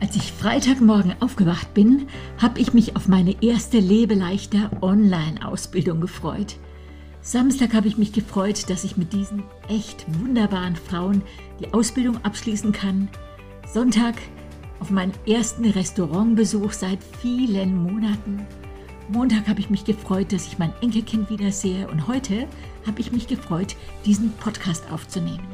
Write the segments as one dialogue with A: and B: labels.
A: Als ich Freitagmorgen aufgewacht bin, habe ich mich auf meine erste Lebeleichter Online-Ausbildung gefreut. Samstag habe ich mich gefreut, dass ich mit diesen echt wunderbaren Frauen die Ausbildung abschließen kann. Sonntag auf meinen ersten Restaurantbesuch seit vielen Monaten. Montag habe ich mich gefreut, dass ich mein Enkelkind wiedersehe und heute habe ich mich gefreut, diesen Podcast aufzunehmen.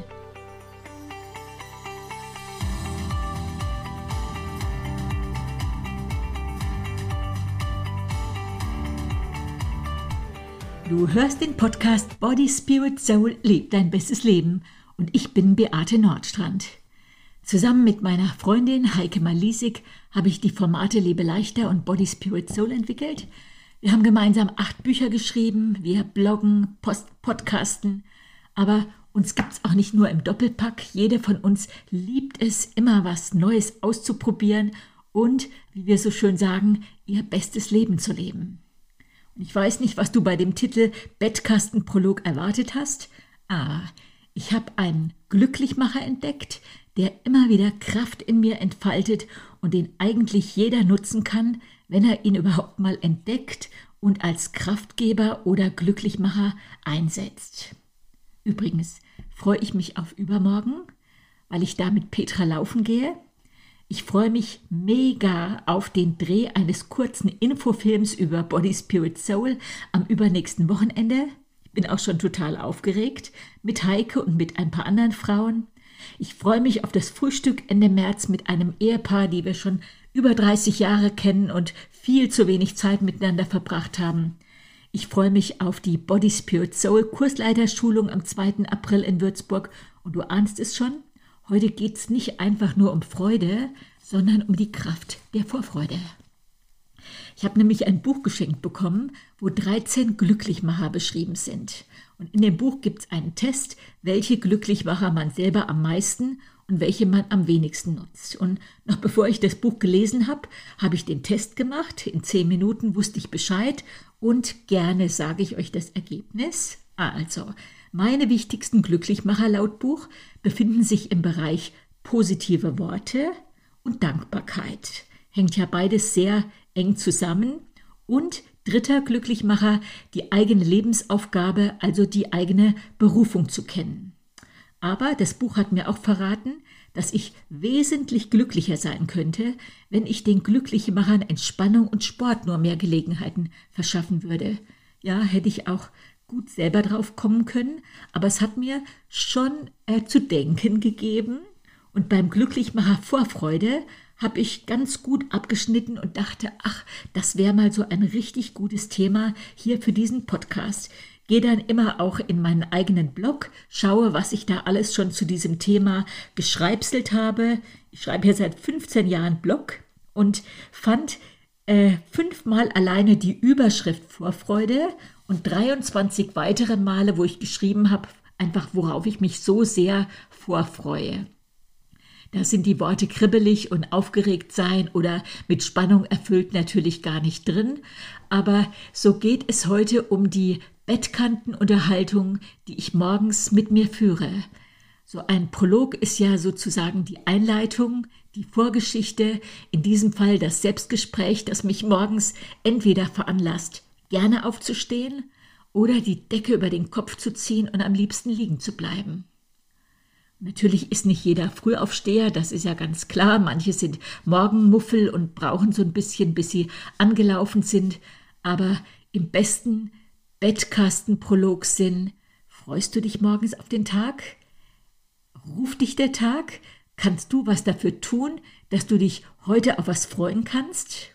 A: Du hörst den Podcast Body, Spirit, Soul, lebt dein bestes Leben und ich bin Beate Nordstrand. Zusammen mit meiner Freundin Heike Malisik habe ich die Formate Lebe leichter und Body, Spirit, Soul entwickelt. Wir haben gemeinsam acht Bücher geschrieben, wir bloggen, Post podcasten, aber uns gibt es auch nicht nur im Doppelpack. Jeder von uns liebt es, immer was Neues auszuprobieren und, wie wir so schön sagen, ihr bestes Leben zu leben. Ich weiß nicht, was du bei dem Titel Bettkastenprolog erwartet hast. Ah, ich habe einen Glücklichmacher entdeckt, der immer wieder Kraft in mir entfaltet und den eigentlich jeder nutzen kann, wenn er ihn überhaupt mal entdeckt und als Kraftgeber oder Glücklichmacher einsetzt. Übrigens freue ich mich auf übermorgen, weil ich da mit Petra laufen gehe. Ich freue mich mega auf den Dreh eines kurzen Infofilms über Body, Spirit, Soul am übernächsten Wochenende. Ich bin auch schon total aufgeregt mit Heike und mit ein paar anderen Frauen. Ich freue mich auf das Frühstück Ende März mit einem Ehepaar, die wir schon über 30 Jahre kennen und viel zu wenig Zeit miteinander verbracht haben. Ich freue mich auf die Body Spirit Soul Kursleiterschulung am 2. April in Würzburg und du ahnst es schon, Heute geht es nicht einfach nur um Freude, sondern um die Kraft der Vorfreude. Ich habe nämlich ein Buch geschenkt bekommen, wo 13 Glücklichmacher beschrieben sind. Und in dem Buch gibt es einen Test, welche Glücklichmacher man selber am meisten und welche man am wenigsten nutzt. Und noch bevor ich das Buch gelesen habe, habe ich den Test gemacht. In zehn Minuten wusste ich Bescheid und gerne sage ich euch das Ergebnis. Also, meine wichtigsten Glücklichmacher laut Buch befinden sich im Bereich positive Worte und Dankbarkeit. Hängt ja beides sehr eng zusammen. Und dritter Glücklichmacher, die eigene Lebensaufgabe, also die eigene Berufung zu kennen. Aber das Buch hat mir auch verraten, dass ich wesentlich glücklicher sein könnte, wenn ich den Glücklichmachern Entspannung und Sport nur mehr Gelegenheiten verschaffen würde. Ja, hätte ich auch gut selber drauf kommen können, aber es hat mir schon äh, zu denken gegeben. Und beim Glücklichmacher Vorfreude habe ich ganz gut abgeschnitten und dachte, ach, das wäre mal so ein richtig gutes Thema hier für diesen Podcast. Gehe dann immer auch in meinen eigenen Blog, schaue, was ich da alles schon zu diesem Thema geschreibselt habe. Ich schreibe hier seit 15 Jahren Blog und fand äh, fünfmal alleine die Überschrift Vorfreude und 23 weitere Male, wo ich geschrieben habe, einfach worauf ich mich so sehr vorfreue. Da sind die Worte kribbelig und aufgeregt sein oder mit Spannung erfüllt natürlich gar nicht drin, aber so geht es heute um die Bettkantenunterhaltung, die ich morgens mit mir führe. So ein Prolog ist ja sozusagen die Einleitung, die Vorgeschichte, in diesem Fall das Selbstgespräch, das mich morgens entweder veranlasst, gerne aufzustehen oder die Decke über den Kopf zu ziehen und am liebsten liegen zu bleiben. Natürlich ist nicht jeder Frühaufsteher, das ist ja ganz klar. Manche sind Morgenmuffel und brauchen so ein bisschen, bis sie angelaufen sind. Aber im besten Bettkastenprolog-Sinn freust du dich morgens auf den Tag? Ruft dich der Tag? Kannst du was dafür tun, dass du dich heute auf was freuen kannst?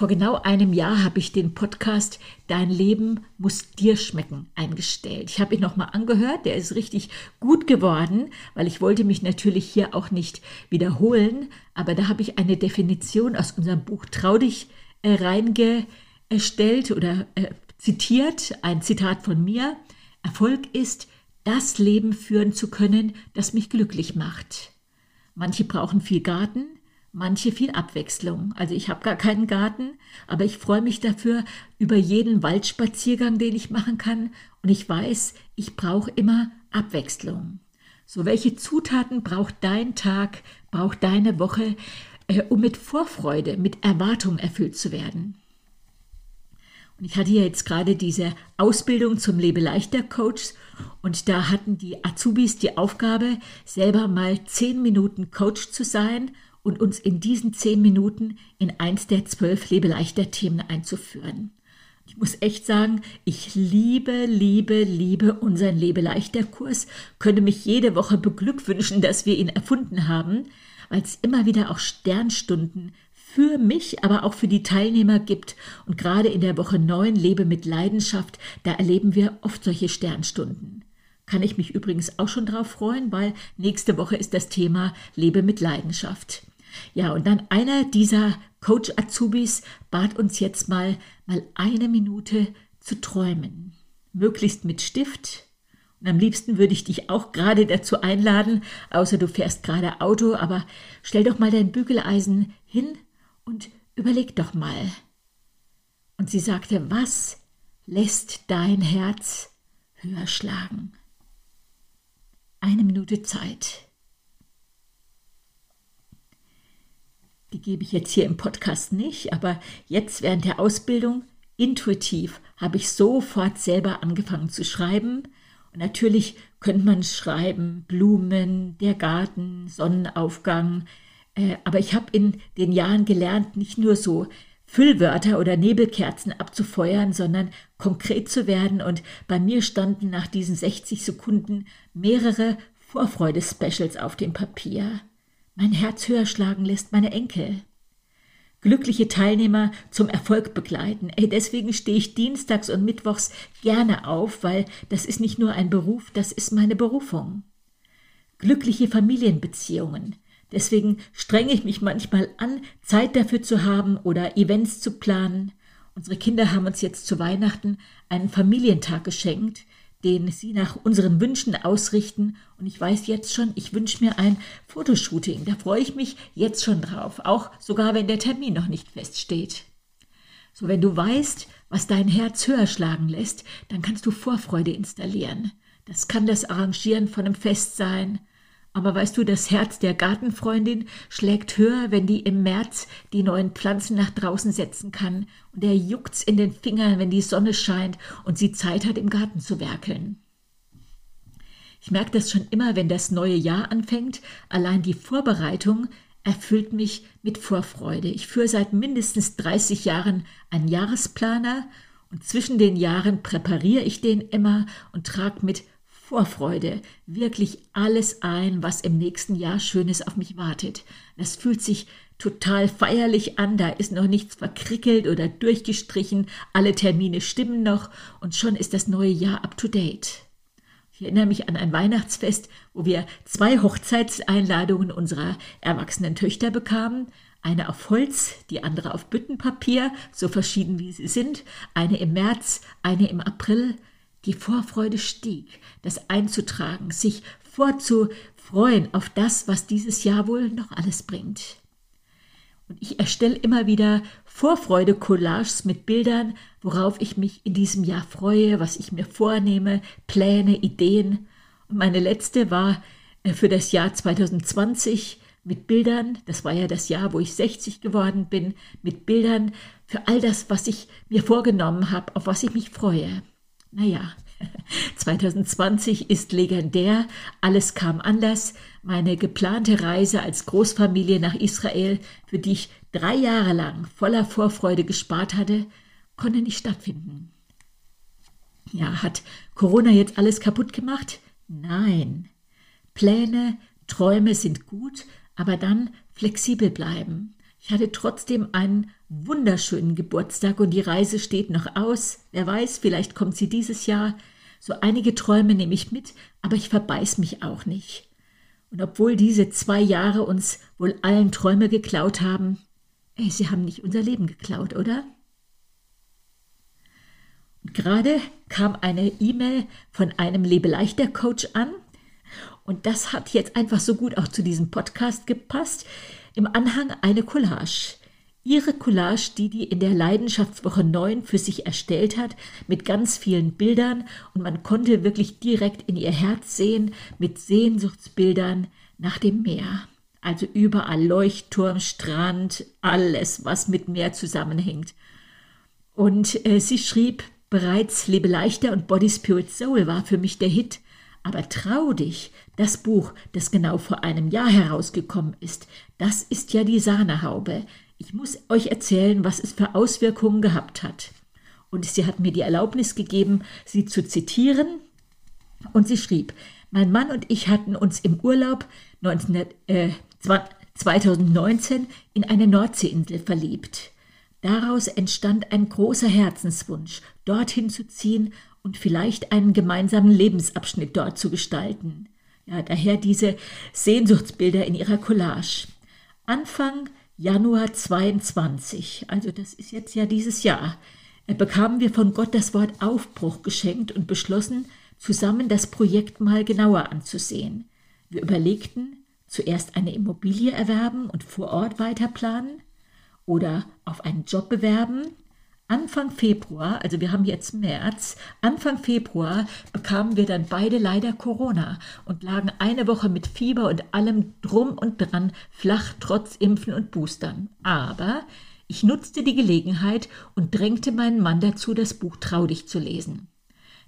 A: Vor genau einem Jahr habe ich den Podcast Dein Leben muss dir schmecken eingestellt. Ich habe ihn nochmal angehört, der ist richtig gut geworden, weil ich wollte mich natürlich hier auch nicht wiederholen, aber da habe ich eine Definition aus unserem Buch Trau dich äh, reingestellt oder äh, zitiert, ein Zitat von mir. Erfolg ist, das Leben führen zu können, das mich glücklich macht. Manche brauchen viel Garten, manche viel Abwechslung. Also ich habe gar keinen Garten, aber ich freue mich dafür über jeden Waldspaziergang, den ich machen kann. Und ich weiß, ich brauche immer Abwechslung. So, welche Zutaten braucht dein Tag, braucht deine Woche? äh, um mit Vorfreude, mit Erwartung erfüllt zu werden. Und ich hatte ja jetzt gerade diese Ausbildung zum Lebeleichter Coach und da hatten die Azubis die Aufgabe, selber mal zehn Minuten Coach zu sein und uns in diesen zehn Minuten in eins der zwölf Lebeleichter Themen einzuführen. Ich muss echt sagen, ich liebe, liebe, liebe unseren Lebeleichter Kurs, könnte mich jede Woche beglückwünschen, dass wir ihn erfunden haben, weil es immer wieder auch Sternstunden für mich, aber auch für die Teilnehmer gibt. Und gerade in der Woche 9 Lebe mit Leidenschaft, da erleben wir oft solche Sternstunden. Kann ich mich übrigens auch schon drauf freuen, weil nächste Woche ist das Thema Lebe mit Leidenschaft. Ja, und dann einer dieser Coach Azubis bat uns jetzt mal, mal eine Minute zu träumen. Möglichst mit Stift. Und am liebsten würde ich dich auch gerade dazu einladen, außer du fährst gerade Auto, aber stell doch mal dein Bügeleisen hin und überleg doch mal. Und sie sagte, was lässt dein Herz höher schlagen? Eine Minute Zeit. Die gebe ich jetzt hier im Podcast nicht, aber jetzt während der Ausbildung intuitiv habe ich sofort selber angefangen zu schreiben. Und natürlich könnte man schreiben, Blumen, der Garten, Sonnenaufgang, äh, aber ich habe in den Jahren gelernt, nicht nur so Füllwörter oder Nebelkerzen abzufeuern, sondern konkret zu werden. Und bei mir standen nach diesen 60 Sekunden mehrere Vorfreude-Specials auf dem Papier. Mein Herz höher schlagen lässt meine Enkel. Glückliche Teilnehmer zum Erfolg begleiten. Ey, deswegen stehe ich dienstags und mittwochs gerne auf, weil das ist nicht nur ein Beruf, das ist meine Berufung. Glückliche Familienbeziehungen. Deswegen strenge ich mich manchmal an, Zeit dafür zu haben oder Events zu planen. Unsere Kinder haben uns jetzt zu Weihnachten einen Familientag geschenkt, den sie nach unseren Wünschen ausrichten. Und ich weiß jetzt schon, ich wünsche mir ein Fotoshooting. Da freue ich mich jetzt schon drauf, auch sogar wenn der Termin noch nicht feststeht. So, wenn du weißt, was dein Herz höher schlagen lässt, dann kannst du Vorfreude installieren. Das kann das Arrangieren von einem Fest sein, aber weißt du, das Herz der Gartenfreundin schlägt höher, wenn die im März die neuen Pflanzen nach draußen setzen kann und er juckt's in den Fingern, wenn die Sonne scheint und sie Zeit hat, im Garten zu werkeln. Ich merke das schon immer, wenn das neue Jahr anfängt. Allein die Vorbereitung erfüllt mich mit Vorfreude. Ich führe seit mindestens 30 Jahren einen Jahresplaner und zwischen den Jahren präpariere ich den immer und trage mit Vorfreude wirklich alles ein, was im nächsten Jahr Schönes auf mich wartet. Das fühlt sich total feierlich an, da ist noch nichts verkrickelt oder durchgestrichen, alle Termine stimmen noch und schon ist das neue Jahr up to date. Ich erinnere mich an ein Weihnachtsfest, wo wir zwei Hochzeitseinladungen unserer erwachsenen Töchter bekamen. Eine auf Holz, die andere auf Büttenpapier, so verschieden wie sie sind. Eine im März, eine im April. Die Vorfreude stieg, das einzutragen, sich vorzufreuen auf das, was dieses Jahr wohl noch alles bringt. Und ich erstelle immer wieder Vorfreude-Collages mit Bildern, worauf ich mich in diesem Jahr freue, was ich mir vornehme, Pläne, Ideen. Und meine letzte war äh, für das Jahr 2020 mit Bildern, das war ja das Jahr, wo ich 60 geworden bin, mit Bildern für all das, was ich mir vorgenommen habe, auf was ich mich freue. Naja, 2020 ist legendär, alles kam anders. Meine geplante Reise als Großfamilie nach Israel, für die ich drei Jahre lang voller Vorfreude gespart hatte, konnte nicht stattfinden. Ja, hat Corona jetzt alles kaputt gemacht? Nein. Pläne, Träume sind gut, aber dann flexibel bleiben. Ich hatte trotzdem einen wunderschönen Geburtstag und die Reise steht noch aus. Wer weiß, vielleicht kommt sie dieses Jahr. So einige Träume nehme ich mit, aber ich verbeiß mich auch nicht. Und obwohl diese zwei Jahre uns wohl allen Träume geklaut haben, ey, sie haben nicht unser Leben geklaut, oder? Und gerade kam eine E-Mail von einem Lebeleichter-Coach an. Und das hat jetzt einfach so gut auch zu diesem Podcast gepasst. Im Anhang eine Collage. Ihre Collage, die die in der Leidenschaftswoche 9 für sich erstellt hat, mit ganz vielen Bildern und man konnte wirklich direkt in ihr Herz sehen mit Sehnsuchtsbildern nach dem Meer. Also überall Leuchtturm, Strand, alles, was mit Meer zusammenhängt. Und äh, sie schrieb bereits Lebe leichter und Body Spirit Soul war für mich der Hit. Aber trau dich, das Buch, das genau vor einem Jahr herausgekommen ist, das ist ja die Sahnehaube. Ich muss euch erzählen, was es für Auswirkungen gehabt hat. Und sie hat mir die Erlaubnis gegeben, sie zu zitieren. Und sie schrieb, mein Mann und ich hatten uns im Urlaub 19, äh, 2019 in eine Nordseeinsel verliebt. Daraus entstand ein großer Herzenswunsch, dorthin zu ziehen und vielleicht einen gemeinsamen Lebensabschnitt dort zu gestalten. Ja, daher diese Sehnsuchtsbilder in ihrer Collage. Anfang Januar 22, also das ist jetzt ja dieses Jahr, bekamen wir von Gott das Wort Aufbruch geschenkt und beschlossen, zusammen das Projekt mal genauer anzusehen. Wir überlegten, zuerst eine Immobilie erwerben und vor Ort weiterplanen oder auf einen Job bewerben. Anfang Februar, also wir haben jetzt März, Anfang Februar bekamen wir dann beide leider Corona und lagen eine Woche mit Fieber und allem drum und dran flach trotz Impfen und Boostern. Aber ich nutzte die Gelegenheit und drängte meinen Mann dazu, das Buch Traudig zu lesen.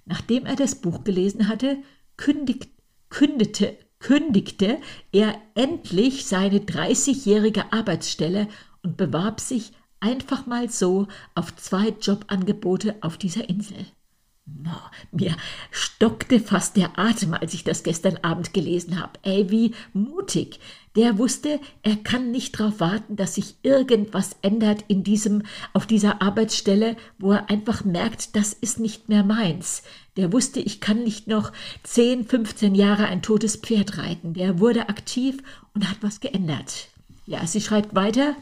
A: Nachdem er das Buch gelesen hatte, kündigt, kündete, kündigte er endlich seine 30-jährige Arbeitsstelle und bewarb sich einfach mal so auf zwei Jobangebote auf dieser Insel. No, mir stockte fast der Atem, als ich das gestern Abend gelesen habe. Ey, wie mutig. Der wusste, er kann nicht darauf warten, dass sich irgendwas ändert in diesem, auf dieser Arbeitsstelle, wo er einfach merkt, das ist nicht mehr meins. Der wusste, ich kann nicht noch 10, 15 Jahre ein totes Pferd reiten. Der wurde aktiv und hat was geändert. Ja, sie schreibt weiter.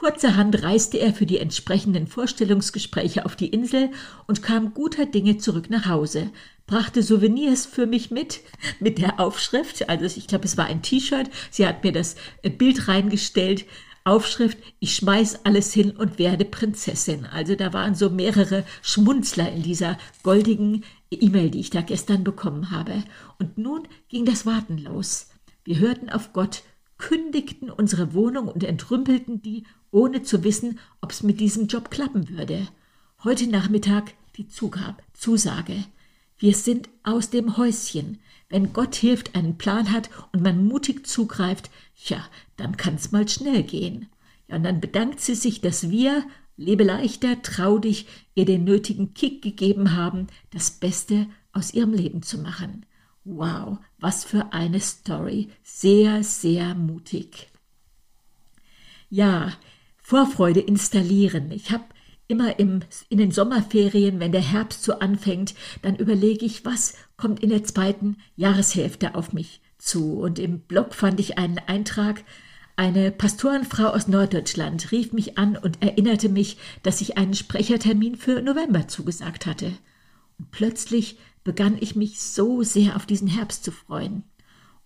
A: Kurzerhand reiste er für die entsprechenden Vorstellungsgespräche auf die Insel und kam guter Dinge zurück nach Hause, brachte Souvenirs für mich mit, mit der Aufschrift, also ich glaube, es war ein T-Shirt, sie hat mir das äh, Bild reingestellt, Aufschrift, ich schmeiß alles hin und werde Prinzessin. Also da waren so mehrere Schmunzler in dieser goldigen E-Mail, die ich da gestern bekommen habe. Und nun ging das Warten los. Wir hörten auf Gott, kündigten unsere Wohnung und entrümpelten die, ohne zu wissen, ob es mit diesem Job klappen würde. Heute Nachmittag die Zugab, Zusage. Wir sind aus dem Häuschen. Wenn Gott hilft, einen Plan hat und man mutig zugreift, ja, dann kann's mal schnell gehen. Ja, und dann bedankt sie sich, dass wir, lebe leichter, trau dich, ihr den nötigen Kick gegeben haben, das Beste aus ihrem Leben zu machen. Wow, was für eine Story. Sehr, sehr mutig. Ja, Vorfreude installieren. Ich habe immer im, in den Sommerferien, wenn der Herbst so anfängt, dann überlege ich, was kommt in der zweiten Jahreshälfte auf mich zu. Und im Blog fand ich einen Eintrag, eine Pastorenfrau aus Norddeutschland rief mich an und erinnerte mich, dass ich einen Sprechertermin für November zugesagt hatte. Und plötzlich begann ich mich so sehr auf diesen Herbst zu freuen.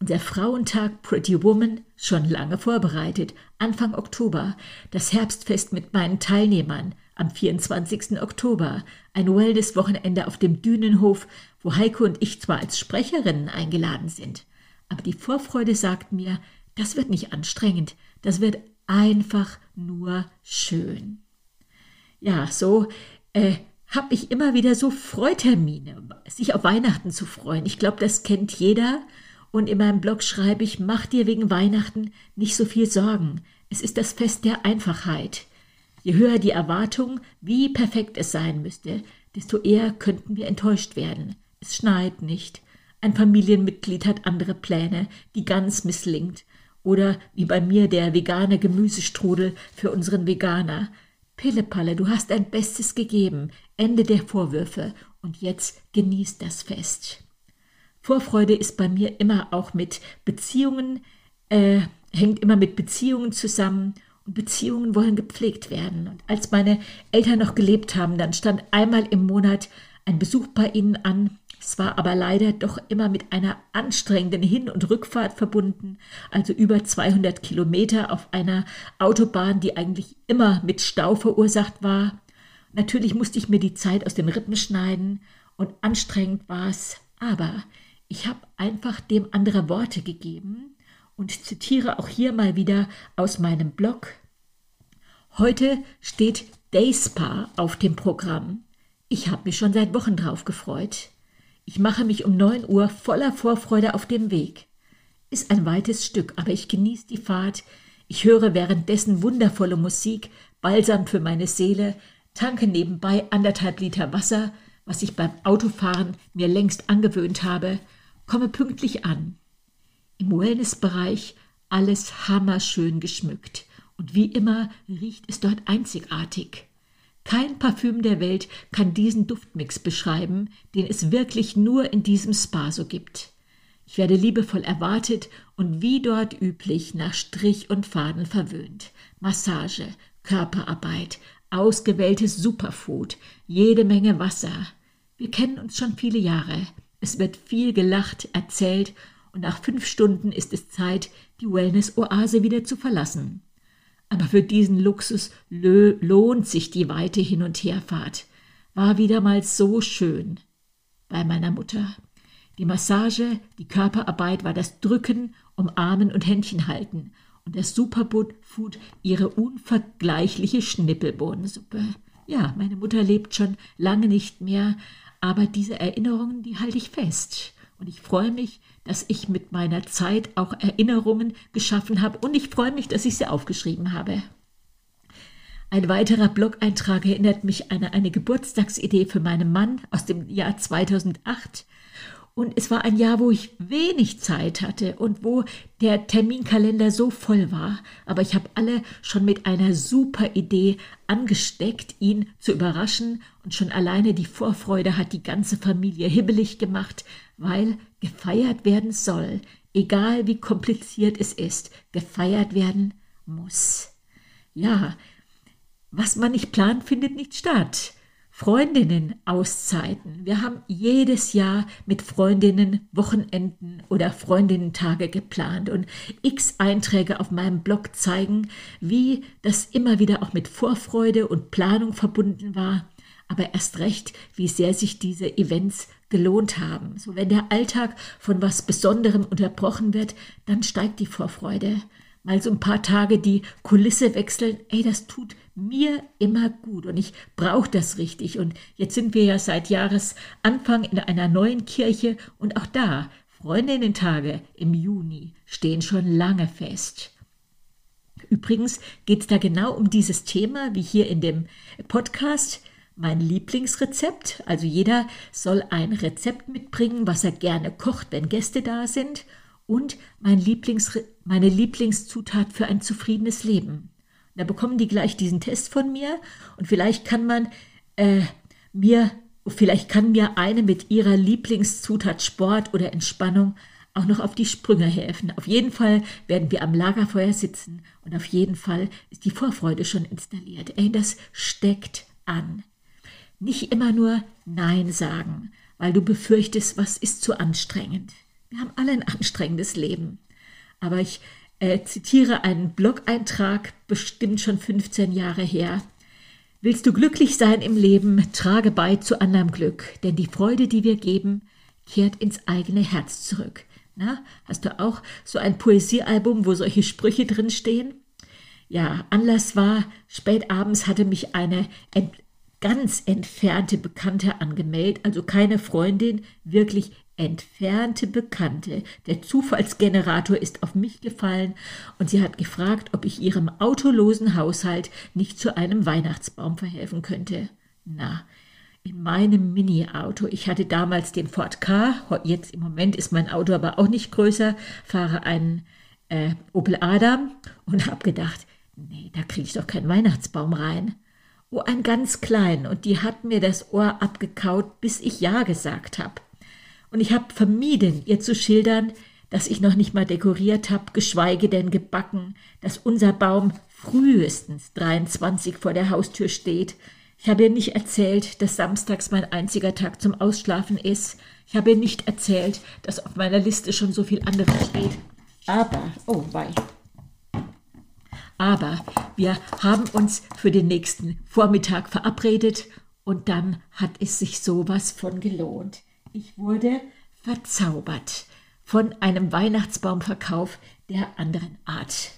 A: Unser Frauentag Pretty Woman schon lange vorbereitet, Anfang Oktober, das Herbstfest mit meinen Teilnehmern am 24. Oktober, ein Wellness-Wochenende auf dem Dünenhof, wo Heiko und ich zwar als Sprecherinnen eingeladen sind, aber die Vorfreude sagt mir, das wird nicht anstrengend, das wird einfach nur schön. Ja, so äh, habe ich immer wieder so Freutermine, sich auf Weihnachten zu freuen. Ich glaube, das kennt jeder. Und in meinem Blog schreibe ich, mach dir wegen Weihnachten nicht so viel Sorgen. Es ist das Fest der Einfachheit. Je höher die Erwartung, wie perfekt es sein müsste, desto eher könnten wir enttäuscht werden. Es schneit nicht. Ein Familienmitglied hat andere Pläne, die ganz misslingt. Oder wie bei mir der vegane Gemüsestrudel für unseren Veganer. Pillepalle, du hast dein Bestes gegeben. Ende der Vorwürfe. Und jetzt genießt das Fest. Vorfreude ist bei mir immer auch mit Beziehungen, äh, hängt immer mit Beziehungen zusammen. Und Beziehungen wollen gepflegt werden. Und als meine Eltern noch gelebt haben, dann stand einmal im Monat ein Besuch bei ihnen an. Es war aber leider doch immer mit einer anstrengenden Hin- und Rückfahrt verbunden, also über 200 Kilometer auf einer Autobahn, die eigentlich immer mit Stau verursacht war. Natürlich musste ich mir die Zeit aus den Rippen schneiden und anstrengend war es, aber ich habe einfach dem andere Worte gegeben und zitiere auch hier mal wieder aus meinem Blog. Heute steht Dayspa auf dem Programm. Ich habe mich schon seit Wochen drauf gefreut. Ich mache mich um 9 Uhr voller Vorfreude auf den Weg. Ist ein weites Stück, aber ich genieße die Fahrt. Ich höre währenddessen wundervolle Musik, Balsam für meine Seele, tanke nebenbei anderthalb Liter Wasser, was ich beim Autofahren mir längst angewöhnt habe, komme pünktlich an. Im Wellnessbereich alles hammerschön geschmückt und wie immer riecht es dort einzigartig. Kein Parfüm der Welt kann diesen Duftmix beschreiben, den es wirklich nur in diesem Spa so gibt. Ich werde liebevoll erwartet und wie dort üblich nach Strich und Faden verwöhnt. Massage, Körperarbeit, ausgewähltes Superfood, jede Menge Wasser. Wir kennen uns schon viele Jahre. Es wird viel gelacht, erzählt und nach fünf Stunden ist es Zeit, die Wellness-Oase wieder zu verlassen. Aber für diesen Luxus lohnt sich die weite Hin- und Herfahrt. War wieder mal so schön bei meiner Mutter. Die Massage, die Körperarbeit war das Drücken, Umarmen und Händchen halten und das Superfood ihre unvergleichliche Schnippelbohnensuppe. Ja, meine Mutter lebt schon lange nicht mehr, aber diese Erinnerungen, die halte ich fest. Und ich freue mich, dass ich mit meiner Zeit auch Erinnerungen geschaffen habe und ich freue mich, dass ich sie aufgeschrieben habe. Ein weiterer Blog-Eintrag erinnert mich an eine Geburtstagsidee für meinen Mann aus dem Jahr 2008. Und es war ein Jahr, wo ich wenig Zeit hatte und wo der Terminkalender so voll war. Aber ich habe alle schon mit einer super Idee angesteckt, ihn zu überraschen. Und schon alleine die Vorfreude hat die ganze Familie hibbelig gemacht, weil gefeiert werden soll, egal wie kompliziert es ist, gefeiert werden muss. Ja, was man nicht plant, findet nicht statt. Freundinnen Auszeiten. Wir haben jedes Jahr mit Freundinnen Wochenenden oder Freundinnentage geplant und x Einträge auf meinem Blog zeigen, wie das immer wieder auch mit Vorfreude und Planung verbunden war, aber erst recht, wie sehr sich diese Events gelohnt haben. So wenn der Alltag von was Besonderem unterbrochen wird, dann steigt die Vorfreude mal so ein paar Tage die Kulisse wechseln, ey, das tut mir immer gut und ich brauche das richtig. Und jetzt sind wir ja seit Jahresanfang in einer neuen Kirche und auch da, Freundinnen-Tage im Juni stehen schon lange fest. Übrigens geht es da genau um dieses Thema, wie hier in dem Podcast. Mein Lieblingsrezept, also jeder soll ein Rezept mitbringen, was er gerne kocht, wenn Gäste da sind und mein Lieblings, meine Lieblingszutat für ein zufriedenes Leben. Da bekommen die gleich diesen Test von mir und vielleicht kann man äh, mir, vielleicht kann mir eine mit ihrer Lieblingszutat Sport oder Entspannung auch noch auf die Sprünge helfen. Auf jeden Fall werden wir am Lagerfeuer sitzen und auf jeden Fall ist die Vorfreude schon installiert. Ey, das steckt an. Nicht immer nur Nein sagen, weil du befürchtest, was ist zu anstrengend. Wir haben alle ein anstrengendes Leben. Aber ich äh, zitiere einen Blog-Eintrag, bestimmt schon 15 Jahre her. Willst du glücklich sein im Leben, trage bei zu anderem Glück, denn die Freude, die wir geben, kehrt ins eigene Herz zurück. Na, hast du auch so ein Poesiealbum, wo solche Sprüche drin stehen? Ja, Anlass war, spät abends hatte mich eine ganz entfernte Bekannte angemeldet, also keine Freundin, wirklich entfernte Bekannte. Der Zufallsgenerator ist auf mich gefallen und sie hat gefragt, ob ich ihrem autolosen Haushalt nicht zu einem Weihnachtsbaum verhelfen könnte. Na, in meinem Mini-Auto, ich hatte damals den Ford K, jetzt im Moment ist mein Auto aber auch nicht größer, fahre einen äh, Opel Adam und habe gedacht, nee, da kriege ich doch keinen Weihnachtsbaum rein. Oh, ein ganz klein, und die hat mir das Ohr abgekaut, bis ich Ja gesagt habe. Und ich habe vermieden, ihr zu schildern, dass ich noch nicht mal dekoriert habe, geschweige denn gebacken, dass unser Baum frühestens 23 vor der Haustür steht. Ich habe ihr nicht erzählt, dass samstags mein einziger Tag zum Ausschlafen ist. Ich habe ihr nicht erzählt, dass auf meiner Liste schon so viel anderes steht. Aber, oh wei. Aber wir haben uns für den nächsten Vormittag verabredet und dann hat es sich sowas von gelohnt. Ich wurde verzaubert von einem Weihnachtsbaumverkauf, der anderen Art.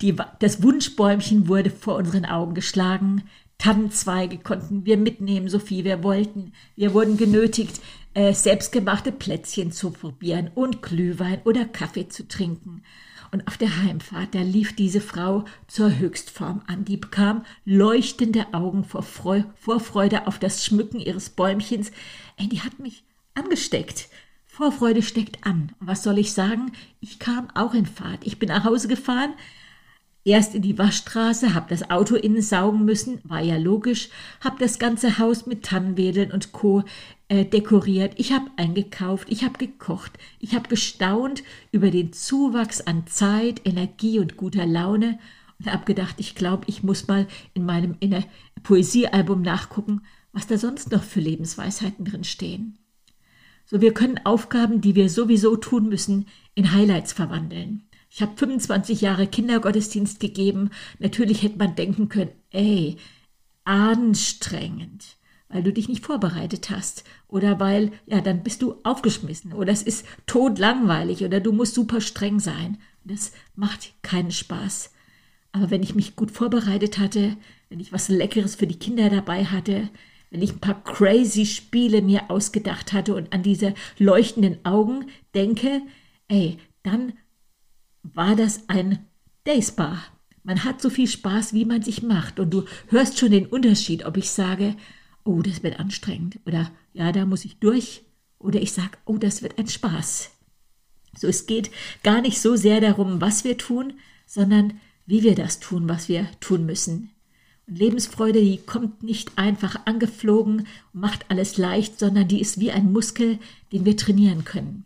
A: Die, das Wunschbäumchen wurde vor unseren Augen geschlagen. Tannenzweige konnten wir mitnehmen, so viel wir wollten. Wir wurden genötigt, äh, selbstgemachte Plätzchen zu probieren und Glühwein oder Kaffee zu trinken. Und auf der Heimfahrt, da lief diese Frau zur Höchstform an. Die bekam leuchtende Augen vor, Freu Vorfreude auf das Schmücken ihres Bäumchens. Ey, die hat mich angesteckt. Vorfreude steckt an. Und was soll ich sagen? Ich kam auch in Fahrt. Ich bin nach Hause gefahren, Erst in die Waschstraße, hab das Auto innen saugen müssen, war ja logisch, hab das ganze Haus mit Tannenwedeln und Co. Äh, dekoriert, ich hab eingekauft, ich hab gekocht, ich hab gestaunt über den Zuwachs an Zeit, Energie und guter Laune und hab gedacht, ich glaube, ich muss mal in meinem in Poesiealbum nachgucken, was da sonst noch für Lebensweisheiten drin stehen. So, wir können Aufgaben, die wir sowieso tun müssen, in Highlights verwandeln. Ich habe 25 Jahre Kindergottesdienst gegeben. Natürlich hätte man denken können, ey, anstrengend, weil du dich nicht vorbereitet hast oder weil, ja, dann bist du aufgeschmissen oder es ist todlangweilig oder du musst super streng sein. Das macht keinen Spaß. Aber wenn ich mich gut vorbereitet hatte, wenn ich was Leckeres für die Kinder dabei hatte, wenn ich ein paar crazy Spiele mir ausgedacht hatte und an diese leuchtenden Augen denke, ey, dann war das ein Dayspa. Man hat so viel Spaß, wie man sich macht. Und du hörst schon den Unterschied, ob ich sage, oh, das wird anstrengend. Oder ja, da muss ich durch. Oder ich sage, oh, das wird ein Spaß. So, es geht gar nicht so sehr darum, was wir tun, sondern wie wir das tun, was wir tun müssen. Und Lebensfreude, die kommt nicht einfach angeflogen und macht alles leicht, sondern die ist wie ein Muskel, den wir trainieren können.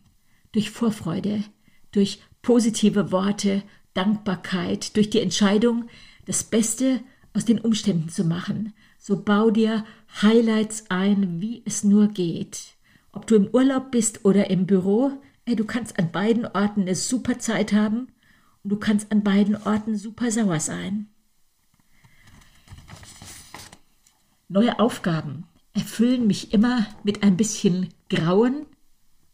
A: Durch Vorfreude, durch positive Worte, Dankbarkeit, durch die Entscheidung, das Beste aus den Umständen zu machen. So bau dir Highlights ein, wie es nur geht. Ob du im Urlaub bist oder im Büro, ey, du kannst an beiden Orten eine super Zeit haben und du kannst an beiden Orten super sauer sein. Neue Aufgaben erfüllen mich immer mit ein bisschen Grauen,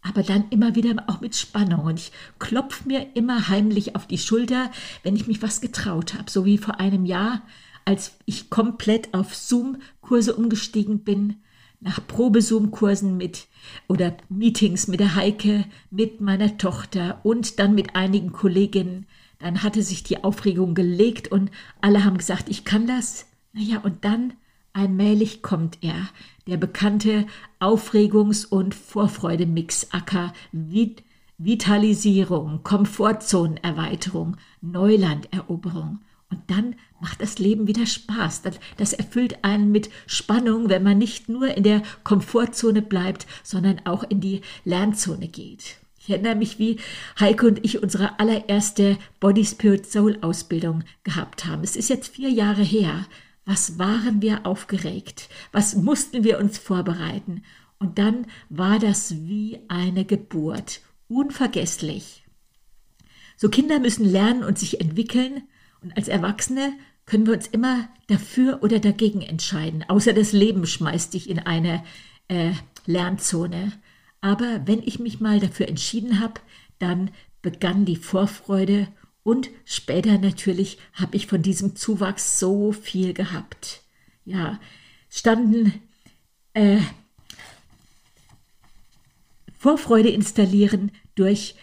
A: aber dann immer wieder auch mit Spannung. Und ich klopfe mir immer heimlich auf die Schulter, wenn ich mich was getraut habe. So wie vor einem Jahr, als ich komplett auf Zoom-Kurse umgestiegen bin, nach Probe-Zoom-Kursen mit oder Meetings mit der Heike, mit meiner Tochter und dann mit einigen Kolleginnen. Dann hatte sich die Aufregung gelegt und alle haben gesagt, ich kann das. Naja, und dann allmählich kommt er der bekannte Aufregungs- und Vorfreudemix Acker Vit Vitalisierung, Komfortzonenerweiterung, Neulanderoberung. Und dann macht das Leben wieder Spaß. Das, erfüllt einen mit Spannung, wenn man nicht nur in der Komfortzone bleibt, sondern auch in die Lernzone geht. Ich erinnere mich, wie Heike und ich unsere allererste Body Spirit Soul Ausbildung gehabt haben. Es ist jetzt vier Jahre her. Was waren wir aufgeregt? Was mussten wir uns vorbereiten? Und dann war das wie eine Geburt. Unvergesslich. So Kinder müssen lernen und sich entwickeln. Und als Erwachsene können wir uns immer dafür oder dagegen entscheiden. Außer das Leben schmeißt dich in eine äh, Lernzone. Aber wenn ich mich mal dafür entschieden habe, dann begann die Vorfreude und später natürlich habe ich von diesem Zuwachs so viel gehabt. Ja, standen äh, Vorfreude installieren durch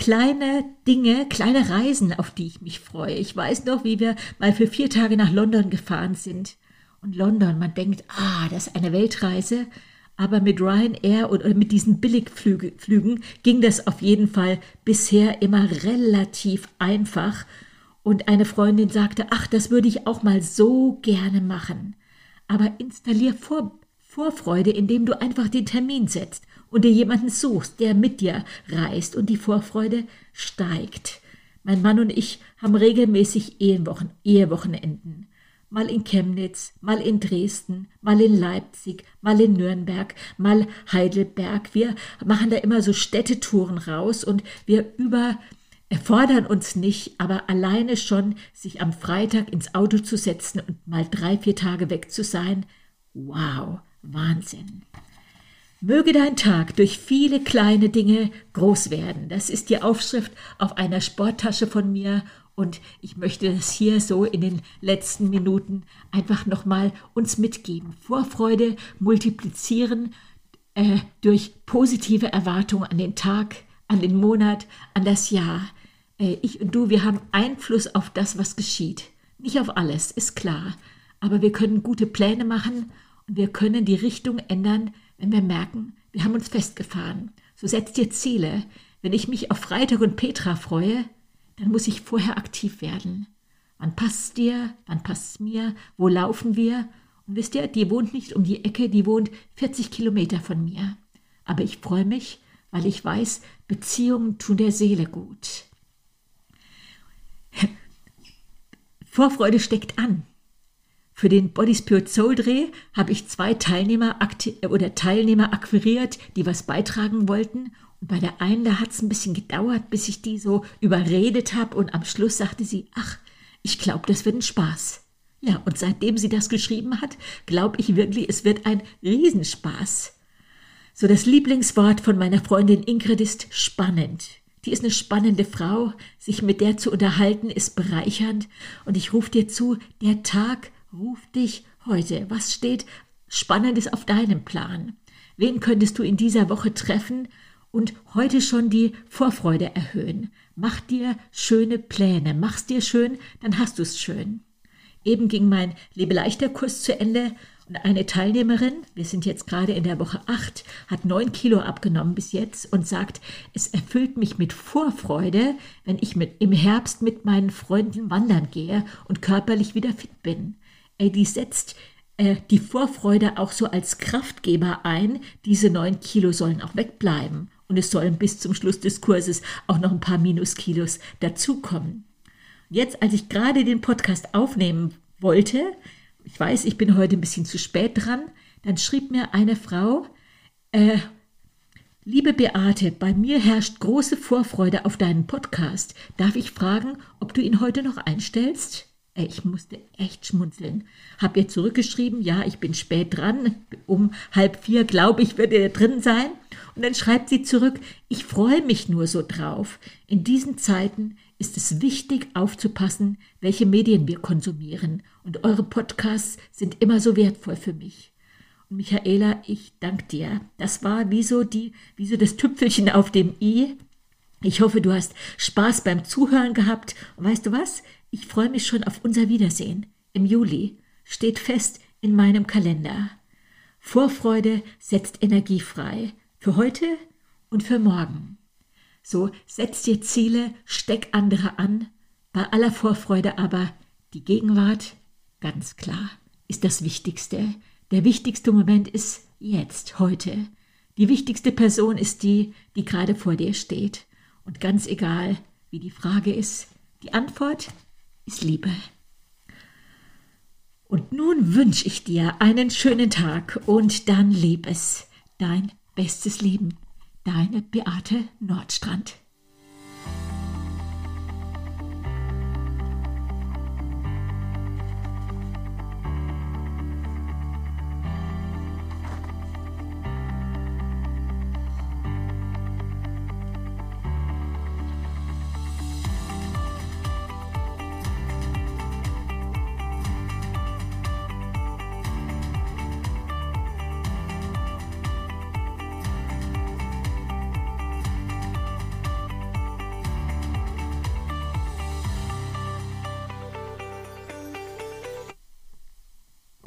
A: kleine Dinge, kleine Reisen, auf die ich mich freue. Ich weiß noch, wie wir mal für vier Tage nach London gefahren sind. Und London, man denkt, ah, das ist eine Weltreise. Aber mit Ryanair oder mit diesen Billigflügen ging das auf jeden Fall bisher immer relativ einfach. Und eine Freundin sagte, ach, das würde ich auch mal so gerne machen. Aber installier Vor Vorfreude, indem du einfach den Termin setzt und dir jemanden suchst, der mit dir reist und die Vorfreude steigt. Mein Mann und ich haben regelmäßig Ehewochen, Ehewochenenden mal in Chemnitz, mal in Dresden, mal in Leipzig, mal in Nürnberg, mal Heidelberg. Wir machen da immer so Städtetouren raus und wir über erfordern uns nicht, aber alleine schon sich am Freitag ins Auto zu setzen und mal drei, vier Tage weg zu sein, wow, Wahnsinn. Möge dein Tag durch viele kleine Dinge groß werden. Das ist die Aufschrift auf einer Sporttasche von mir und ich möchte das hier so in den letzten Minuten einfach nochmal uns mitgeben. Vorfreude multiplizieren äh, durch positive Erwartungen an den Tag, an den Monat, an das Jahr. Äh, ich und du, wir haben Einfluss auf das, was geschieht. Nicht auf alles, ist klar. Aber wir können gute Pläne machen und wir können die Richtung ändern, wenn wir merken, wir haben uns festgefahren. So setzt dir Ziele. Wenn ich mich auf Freitag und Petra freue, dann muss ich vorher aktiv werden. Wann passt dir? Wann passt es mir? Wo laufen wir? Und wisst ihr, die wohnt nicht um die Ecke, die wohnt 40 Kilometer von mir. Aber ich freue mich, weil ich weiß, Beziehungen tun der Seele gut. Vorfreude steckt an. Für den Body Spirit Soul Dreh habe ich zwei Teilnehmer oder Teilnehmer akquiriert, die was beitragen wollten. Und bei der einen, da hat es ein bisschen gedauert, bis ich die so überredet habe. Und am Schluss sagte sie, ach, ich glaube, das wird ein Spaß. Ja, und seitdem sie das geschrieben hat, glaube ich wirklich, es wird ein Riesenspaß. So das Lieblingswort von meiner Freundin Ingrid ist spannend. Die ist eine spannende Frau. Sich mit der zu unterhalten ist bereichernd. Und ich rufe dir zu, der Tag Ruf dich heute. Was steht Spannendes auf deinem Plan? Wen könntest du in dieser Woche treffen und heute schon die Vorfreude erhöhen? Mach dir schöne Pläne. Mach's dir schön, dann hast du's schön. Eben ging mein Lebeleichter Kurs zu Ende und eine Teilnehmerin, wir sind jetzt gerade in der Woche acht, hat neun Kilo abgenommen bis jetzt und sagt, es erfüllt mich mit Vorfreude, wenn ich mit, im Herbst mit meinen Freunden wandern gehe und körperlich wieder fit bin die setzt äh, die Vorfreude auch so als Kraftgeber ein. Diese neun Kilo sollen auch wegbleiben. Und es sollen bis zum Schluss des Kurses auch noch ein paar Minuskilos dazukommen. Jetzt, als ich gerade den Podcast aufnehmen wollte, ich weiß, ich bin heute ein bisschen zu spät dran, dann schrieb mir eine Frau, äh, Liebe Beate, bei mir herrscht große Vorfreude auf deinen Podcast. Darf ich fragen, ob du ihn heute noch einstellst? Ich musste echt schmunzeln. Hab ihr zurückgeschrieben, ja, ich bin spät dran. Um halb vier, glaube ich, würde er drin sein. Und dann schreibt sie zurück, ich freue mich nur so drauf. In diesen Zeiten ist es wichtig aufzupassen, welche Medien wir konsumieren. Und eure Podcasts sind immer so wertvoll für mich. Und Michaela, ich danke dir. Das war wie so, die, wie so das Tüpfelchen auf dem i. Ich hoffe, du hast Spaß beim Zuhören gehabt. Und weißt du was? Ich freue mich schon auf unser Wiedersehen im Juli. Steht fest in meinem Kalender. Vorfreude setzt Energie frei. Für heute und für morgen. So setz dir Ziele, steck andere an. Bei aller Vorfreude aber die Gegenwart, ganz klar, ist das Wichtigste. Der wichtigste Moment ist jetzt, heute. Die wichtigste Person ist die, die gerade vor dir steht. Und ganz egal, wie die Frage ist, die Antwort ist Liebe. Und nun wünsche ich dir einen schönen Tag und dann leb es. Dein bestes Leben. Deine Beate Nordstrand.